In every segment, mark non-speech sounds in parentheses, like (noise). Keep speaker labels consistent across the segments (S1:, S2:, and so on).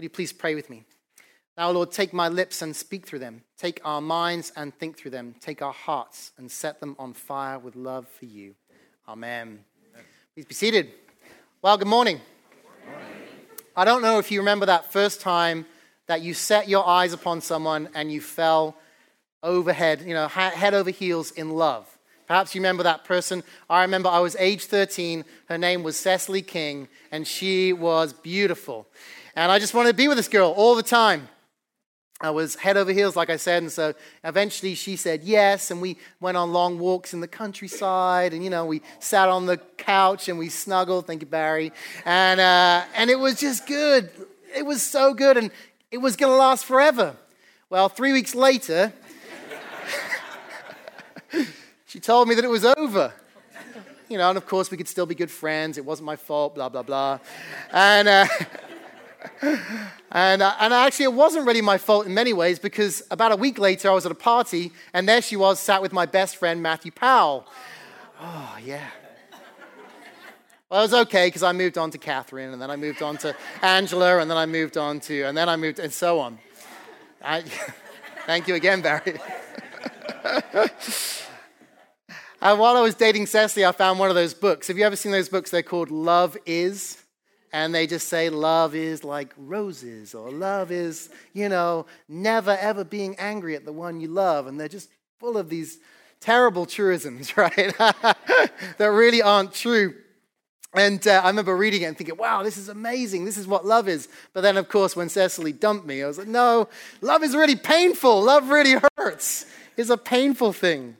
S1: Will you please pray with me? Now, Lord, take my lips and speak through them. Take our minds and think through them. Take our hearts and set them on fire with love for you. Amen. Amen. Please be seated. Well, good morning. good morning. I don't know if you remember that first time that you set your eyes upon someone and you fell overhead, you know, head over heels in love. Perhaps you remember that person. I remember I was age 13. Her name was Cecily King, and she was beautiful. And I just wanted to be with this girl all the time. I was head over heels, like I said, and so eventually she said yes, and we went on long walks in the countryside, and you know, we sat on the couch and we snuggled. Thank you, Barry. And, uh, and it was just good. It was so good, and it was going to last forever. Well, three weeks later, (laughs) she told me that it was over. You know, and of course, we could still be good friends. It wasn't my fault, blah, blah, blah. And, uh, (laughs) (laughs) and, uh, and actually, it wasn't really my fault in many ways because about a week later, I was at a party, and there she was, sat with my best friend, Matthew Powell. (sighs) Oh, yeah. Well, it was okay because I moved on to Catherine, and then I moved on to Angela, and then I moved on to, and then I moved, and so on. I, (laughs) thank you again, Barry. And (laughs) while I was dating Cecily, I found one of those books. Have you ever seen those books? They're called Love Is. And they just say love is like roses, or love is, you know, never ever being angry at the one you love. And they're just full of these terrible truisms, (laughs) right? (laughs) that really aren't true. And uh, I remember reading it and thinking, wow, this is amazing. This is what love is. But then, of course, when Cecily dumped me, I was like, no, love is really painful. Love really hurts. It's a painful thing.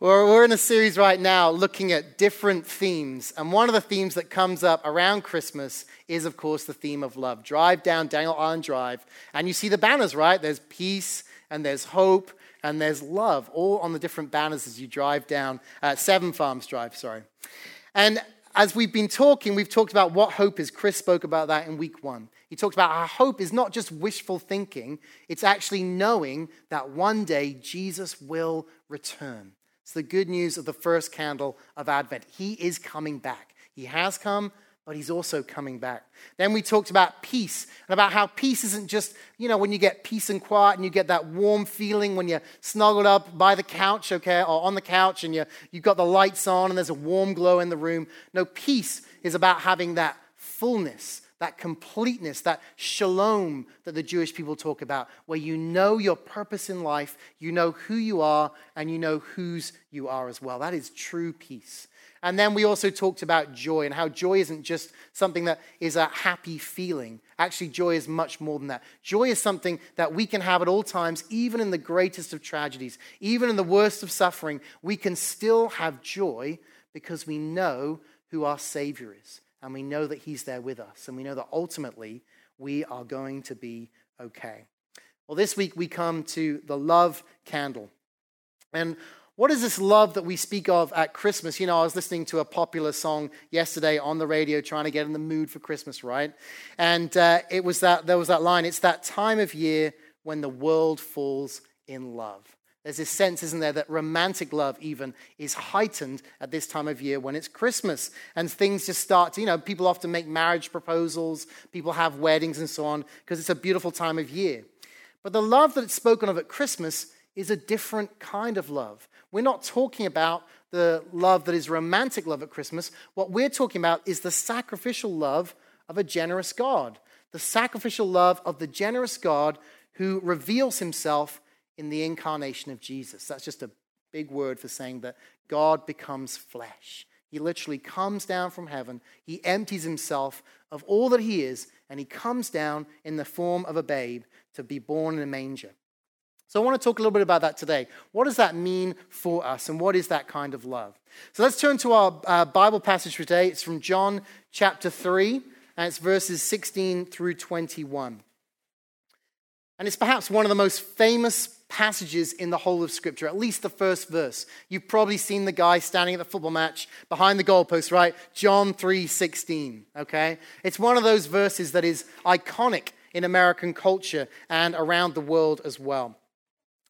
S1: We're in a series right now looking at different themes. And one of the themes that comes up around Christmas is, of course, the theme of love. Drive down Daniel Island Drive, and you see the banners, right? There's peace, and there's hope, and there's love, all on the different banners as you drive down uh, Seven Farms Drive, sorry. And as we've been talking, we've talked about what hope is. Chris spoke about that in week one. He talked about how hope is not just wishful thinking, it's actually knowing that one day Jesus will return. It's the good news of the first candle of Advent. He is coming back. He has come, but he's also coming back. Then we talked about peace and about how peace isn't just, you know, when you get peace and quiet and you get that warm feeling when you're snuggled up by the couch, okay, or on the couch and you, you've got the lights on and there's a warm glow in the room. No, peace is about having that fullness, that completeness, that shalom that the Jewish people talk about, where you know your purpose in life, you know who you are, and you know whose you are as well. That is true peace. And then we also talked about joy and how joy isn't just something that is a happy feeling. Actually, joy is much more than that. Joy is something that we can have at all times, even in the greatest of tragedies, even in the worst of suffering. We can still have joy because we know who our Savior is and we know that He's there with us, and we know that ultimately we are going to be okay. Well, this week we come to the love candle. And what is this love that we speak of at Christmas? You know, I was listening to a popular song yesterday on the radio, trying to get in the mood for Christmas, right? And uh, it was that there was that line. It's that time of year when the world falls in love. There's this sense, isn't there, that romantic love even is heightened at this time of year when it's Christmas and things just start to, you know, people often make marriage proposals, people have weddings and so on because it's a beautiful time of year. But the love that's spoken of at Christmas is a different kind of love. We're not talking about the love that is romantic love at Christmas. What we're talking about is the sacrificial love of a generous God, the sacrificial love of the generous God who reveals himself in the incarnation of Jesus. That's just a big word for saying that God becomes flesh. He literally comes down from heaven, he empties himself of all that he is, and he comes down in the form of a babe to be born in a manger. So, I want to talk a little bit about that today. What does that mean for us, and what is that kind of love? So, let's turn to our uh, Bible passage for today. It's from John chapter 3, and it's verses 16 through 21. And it's perhaps one of the most famous passages in the whole of Scripture, at least the first verse. You've probably seen the guy standing at the football match behind the goalpost, right? John 3:16, okay? It's one of those verses that is iconic in American culture and around the world as well.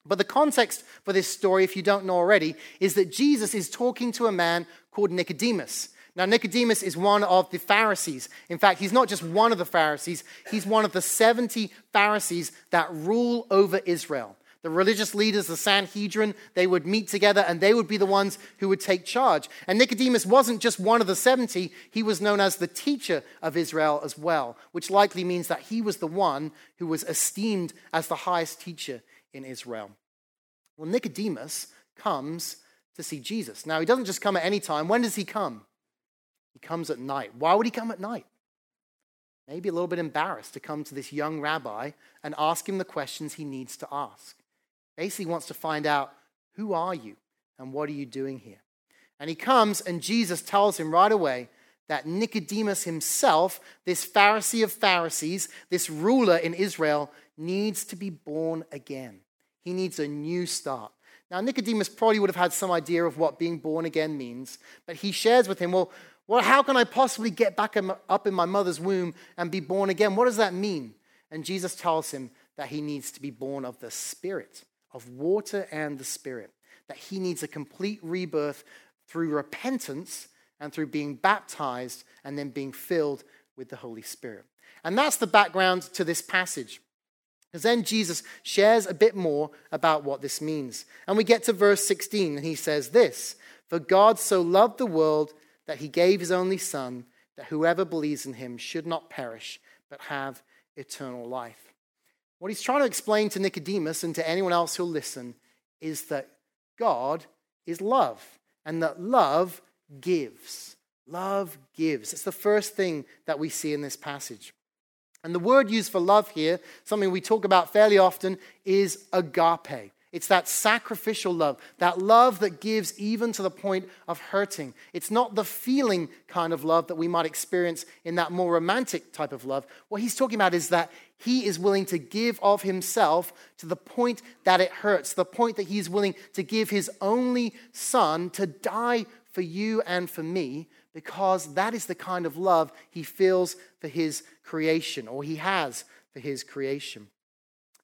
S1: But the context for this story, if you don't know already, is that Jesus is talking to a man called Nicodemus. Now, Nicodemus is one of the Pharisees. In fact, he's not just one of the Pharisees, he's one of the 70 Pharisees that rule over Israel. The religious leaders, the Sanhedrin, they would meet together and they would be the ones who would take charge. And Nicodemus wasn't just one of the 70, he was known as the teacher of Israel as well, which likely means that he was the one who was esteemed as the highest teacher in Israel. Well, Nicodemus comes to see Jesus. Now, he doesn't just come at any time. When does he come? He comes at night. Why would he come at night? Maybe a little bit embarrassed to come to this young rabbi and ask him the questions he needs to ask. Basically, wants to find out who are you and what are you doing here? And he comes, and Jesus tells him right away that Nicodemus himself, this Pharisee of Pharisees, this ruler in Israel, needs to be born again. He needs a new start. Now, Nicodemus probably would have had some idea of what being born again means, but he shares with him, well, well, how can I possibly get back up in my mother's womb and be born again? What does that mean? And Jesus tells him that he needs to be born of the Spirit, of water and the Spirit, that he needs a complete rebirth through repentance and through being baptized and then being filled with the Holy Spirit. And that's the background to this passage. Because then Jesus shares a bit more about what this means. And we get to verse 16, and he says this For God so loved the world that he gave his only Son, that whoever believes in him should not perish, but have eternal life. What he's trying to explain to Nicodemus and to anyone else who'll listen is that God is love, and that love gives. Love gives. It's the first thing that we see in this passage. And the word used for love here, something we talk about fairly often, is agape. It's that sacrificial love, that love that gives even to the point of hurting. It's not the feeling kind of love that we might experience in that more romantic type of love. What he's talking about is that he is willing to give of himself to the point that it hurts, the point that he's willing to give his only son to die for you and for me, because that is the kind of love he feels for his creation, or he has for his creation.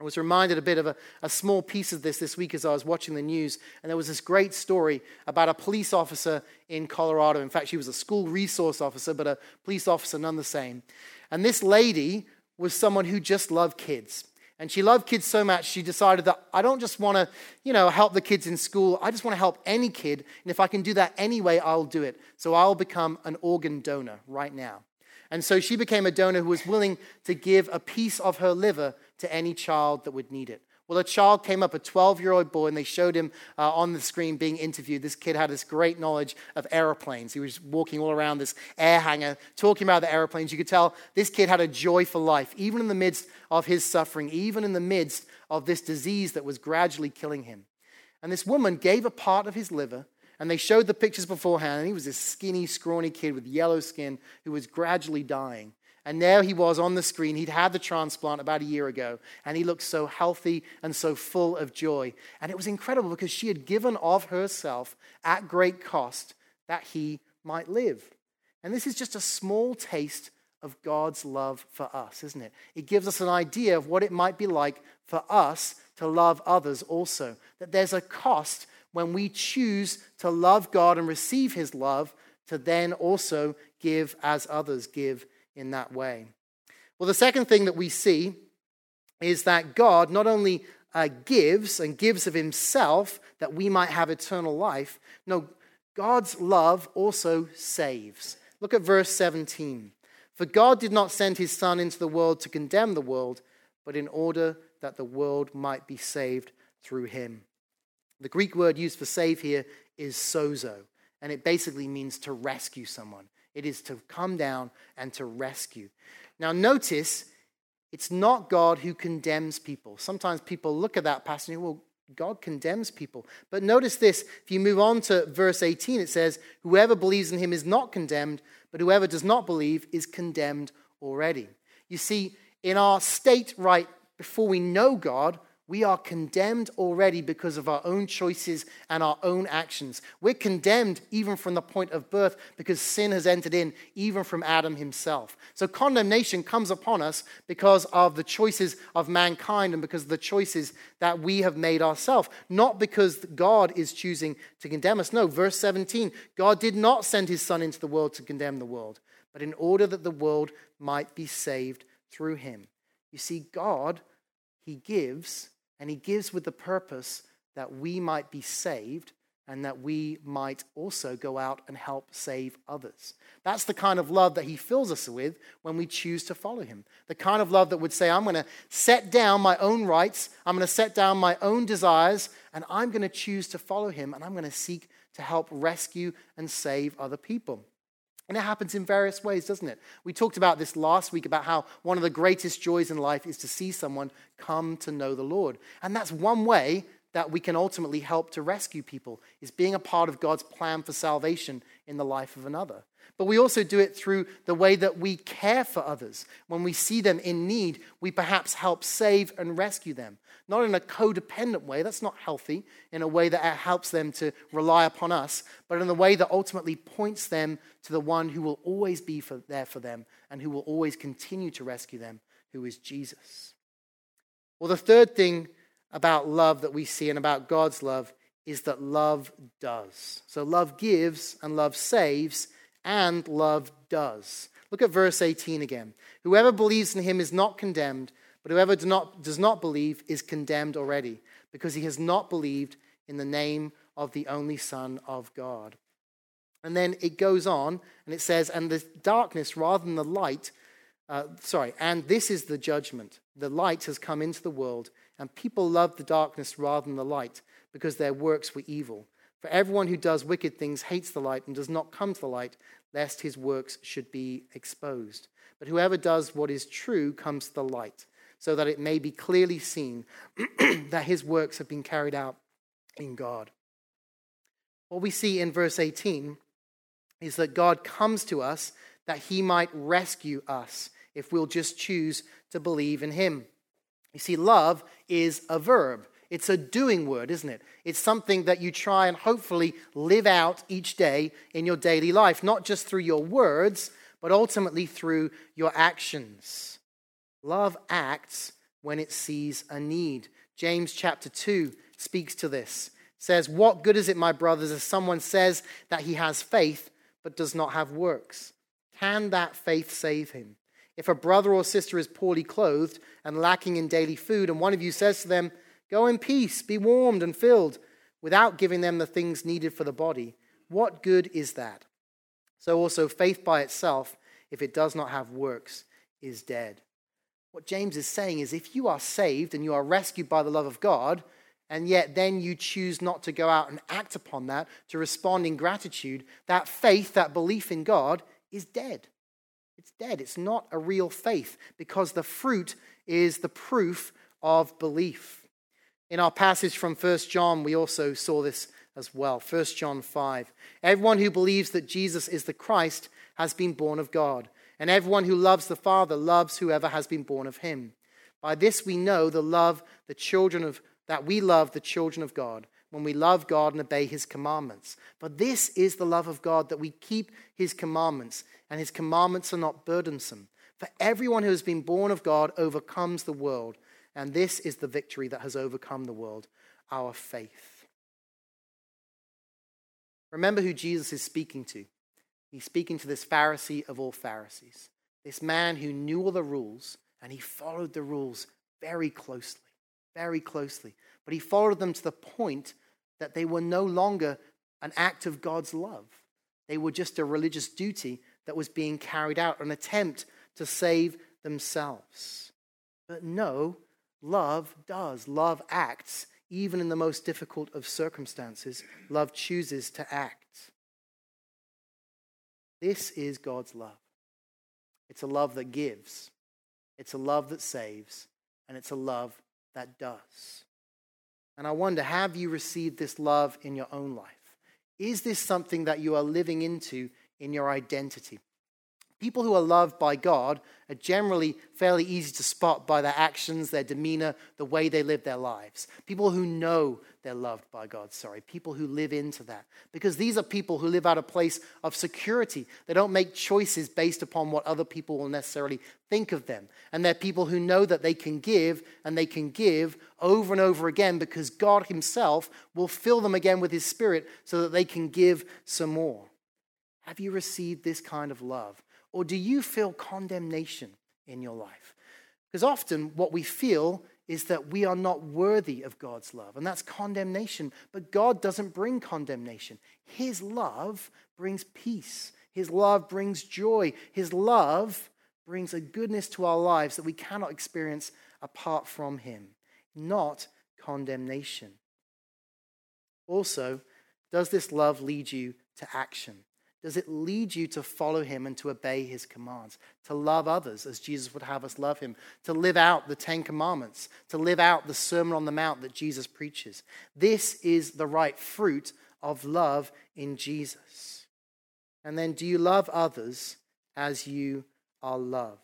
S1: I was reminded a bit of a, a, small piece of this this week as I was watching the news, and there was this great story about a police officer in Colorado. In fact, she was a school resource officer, but a police officer none the same. And this lady was someone who just loved kids. And she loved kids so much, she decided that I don't just want to, you know, help the kids in school. I just want to help any kid. And if I can do that anyway, I'll do it. So I'll become an organ donor right now. And so she became a donor who was willing to give a piece of her liver to any child that would need it. Well, a child came up, a 12 year old boy, and they showed him uh, on the screen being interviewed. This kid had this great knowledge of airplanes. He was walking all around this air hangar, talking about the airplanes. You could tell this kid had a joy for life, even in the midst of his suffering, even in the midst of this disease that was gradually killing him. And this woman gave a part of his liver, and they showed the pictures beforehand. And he was this skinny, scrawny kid with yellow skin who was gradually dying. And there he was on the screen. He'd had the transplant about a year ago, and he looked so healthy and so full of joy. And it was incredible because she had given of herself at great cost that he might live. And this is just a small taste of God's love for us, isn't it? It gives us an idea of what it might be like for us to love others also. That there's a cost when we choose to love God and receive his love to then also give as others give in that way. Well, the second thing that we see is that God not only uh, gives and gives of himself that we might have eternal life, no, God's love also saves. Look at verse 17. For God did not send his Son into the world to condemn the world, but in order that the world might be saved through him. The Greek word used for save here is sozo, and it basically means to rescue someone. It is to come down and to rescue. Now, notice it's not God who condemns people. Sometimes people look at that passage and say, well, God condemns people. But notice this if you move on to verse 18, it says, Whoever believes in him is not condemned, but whoever does not believe is condemned already. You see, in our state right before we know God, we are condemned already because of our own choices and our own actions. We're condemned even from the point of birth because sin has entered in, even from Adam himself. So condemnation comes upon us because of the choices of mankind and because of the choices that we have made ourselves, not because God is choosing to condemn us. No, verse 17 God did not send his Son into the world to condemn the world, but in order that the world might be saved through him. You see, God, he gives and he gives with the purpose that we might be saved and that we might also go out and help save others. That's the kind of love that he fills us with when we choose to follow him. The kind of love that would say, I'm going to set down my own rights, I'm going to set down my own desires, and I'm going to choose to follow him, and I'm going to seek to help rescue and save other people. And it happens in various ways, doesn't it? We talked about this last week about how one of the greatest joys in life is to see someone come to know the Lord. And that's one way that we can ultimately help to rescue people is being a part of God's plan for salvation in the life of another. But we also do it through the way that we care for others. When we see them in need, we perhaps help save and rescue them. Not in a codependent way, that's not healthy, in a way that helps them to rely upon us, but in a way that ultimately points them to the one who will always be for, there for them and who will always continue to rescue them, who is Jesus. Well, the third thing about love that we see and about God's love is that love does. So love gives and love saves and love does. Look at verse 18 again. Whoever believes in him is not condemned, but whoever do not, does not believe is condemned already, because he has not believed in the name of the only Son of God. And then it goes on and it says, And the darkness rather than the light, uh, sorry, and this is the judgment. The light has come into the world, and people love the darkness rather than the light, because their works were evil. For everyone who does wicked things hates the light and does not come to the light, lest his works should be exposed. But whoever does what is true comes to the light, so that it may be clearly seen (clears throat) that his works have been carried out in God. What we see in verse 18 is that God comes to us that he might rescue us if we'll just choose to believe in him. You see, love is a verb. It's a doing word, isn't it? It's something that you try and hopefully live out each day in your daily life, not just through your words, but ultimately through your actions. Love acts when it sees a need. James chapter 2 speaks to this. Says, What good is it, my brothers, if someone says that he has faith but does not have works? Can that faith save him? If a brother or sister is poorly clothed and lacking in daily food, and one of you says to them, Go in peace, be warmed and filled, without giving them the things needed for the body. What good is that? So also, faith by itself, if it does not have works, is dead. What James is saying is if you are saved and you are rescued by the love of God, and yet then you choose not to go out and act upon that, to respond in gratitude, that faith, that belief in God, is dead. It's dead. It's not a real faith because the fruit is the proof of belief. In our passage from 1 John, we also saw this as well. 1 John 5. Everyone who believes that Jesus is the Christ has been born of God, and everyone who loves the Father loves whoever has been born of him. By this we know the love the children of that we love the children of God when we love God and obey his commandments. For this is the love of God that we keep his commandments, and his commandments are not burdensome. For everyone who has been born of God overcomes the world. And this is the victory that has overcome the world our faith. Remember who Jesus is speaking to. He's speaking to this Pharisee of all Pharisees, this man who knew all the rules, and he followed the rules very closely, very closely. But he followed them to the point that they were no longer an act of God's love. They were just a religious duty that was being carried out, an attempt to save themselves. But no, Love does. Love acts. Even in the most difficult of circumstances, love chooses to act. This is God's love. It's a love that gives, it's a love that saves, and it's a love that does. And I wonder have you received this love in your own life? Is this something that you are living into in your identity? People who are loved by God are generally fairly easy to spot by their actions, their demeanor, the way they live their lives. People who know they're loved by God, sorry. People who live into that. Because these are people who live out a place of security. They don't make choices based upon what other people will necessarily think of them. And they're people who know that they can give and they can give over and over again because God Himself will fill them again with His Spirit so that they can give some more. Have you received this kind of love? Or do you feel condemnation in your life? Because often what we feel is that we are not worthy of God's love, and that's condemnation. But God doesn't bring condemnation. His love brings peace, His love brings joy, His love brings a goodness to our lives that we cannot experience apart from Him, not condemnation. Also, does this love lead you to action? Does it lead you to follow him and to obey his commands? To love others as Jesus would have us love him? To live out the Ten Commandments? To live out the Sermon on the Mount that Jesus preaches? This is the right fruit of love in Jesus. And then, do you love others as you are loved?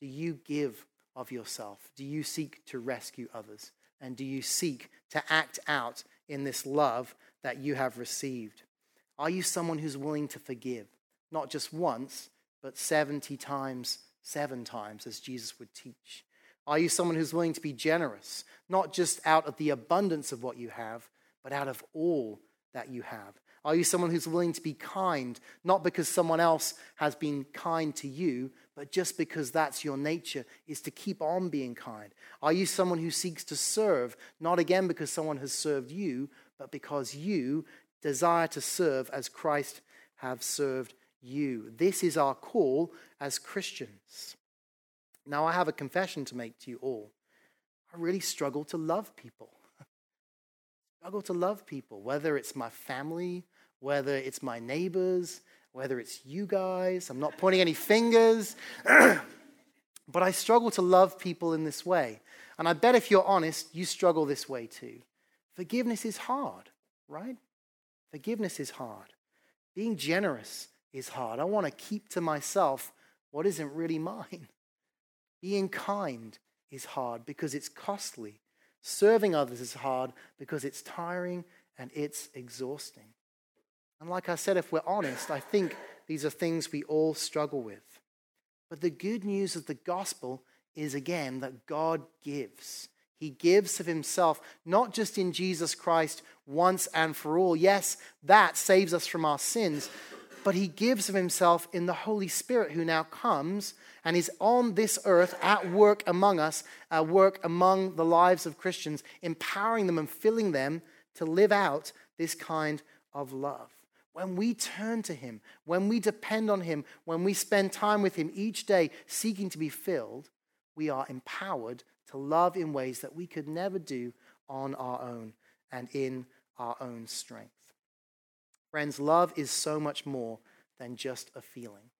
S1: Do you give of yourself? Do you seek to rescue others? And do you seek to act out in this love that you have received? Are you someone who's willing to forgive? Not just once, but 70 times, seven times, as Jesus would teach. Are you someone who's willing to be generous? Not just out of the abundance of what you have, but out of all that you have. Are you someone who's willing to be kind, not because someone else has been kind to you, but just because that's your nature, is to keep on being kind? Are you someone who seeks to serve, not again because someone has served you, but because you desire to serve as Christ have served you. This is our call as Christians. Now, I have a confession to make to you all. I really struggle to love people. (laughs) struggle to love people, whether it's my family, whether it's my neighbors, whether it's you guys. I'm not pointing any fingers. (clears throat) but I struggle to love people in this way. And I bet if you're honest, you struggle this way too. Forgiveness is hard, right? Forgiveness is hard. Being generous is hard. I want to keep to myself what isn't really mine. Being kind is hard because it's costly. Serving others is hard because it's tiring and it's exhausting. And like I said, if we're honest, I think these are things we all struggle with. But the good news of the gospel is again that God gives. He gives of himself, not just in Jesus Christ once and for all. Yes, that saves us from our sins, but he gives of himself in the Holy Spirit who now comes and is on this earth at work among us, at work among the lives of Christians, empowering them and filling them to live out this kind of love. When we turn to him, when we depend on him, when we spend time with him each day seeking to be filled, we are empowered to love in ways that we could never do on our own and in our own strength. Friends, love is so much more than just a feeling.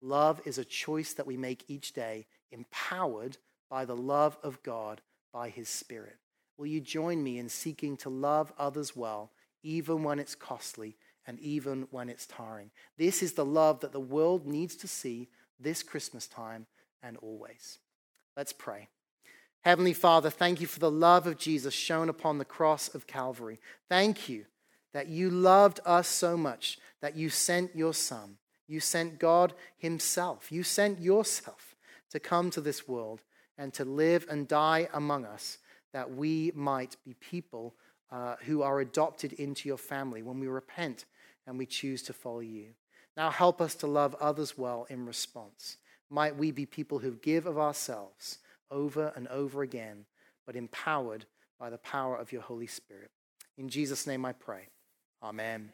S1: Love is a choice that we make each day, empowered by the love of God by His Spirit. Will you join me in seeking to love others well, even when it's costly and even when it's tiring? This is the love that the world needs to see this Christmas time and always. Let's pray. Heavenly Father, thank you for the love of Jesus shown upon the cross of Calvary. Thank you that you loved us so much that you sent your Son. You sent God Himself. You sent yourself to come to this world and to live and die among us that we might be people uh, who are adopted into your family when we repent and we choose to follow you. Now help us to love others well in response. Might we be people who give of ourselves over and over again, but empowered by the power of your Holy Spirit. In Jesus' name I pray. Amen.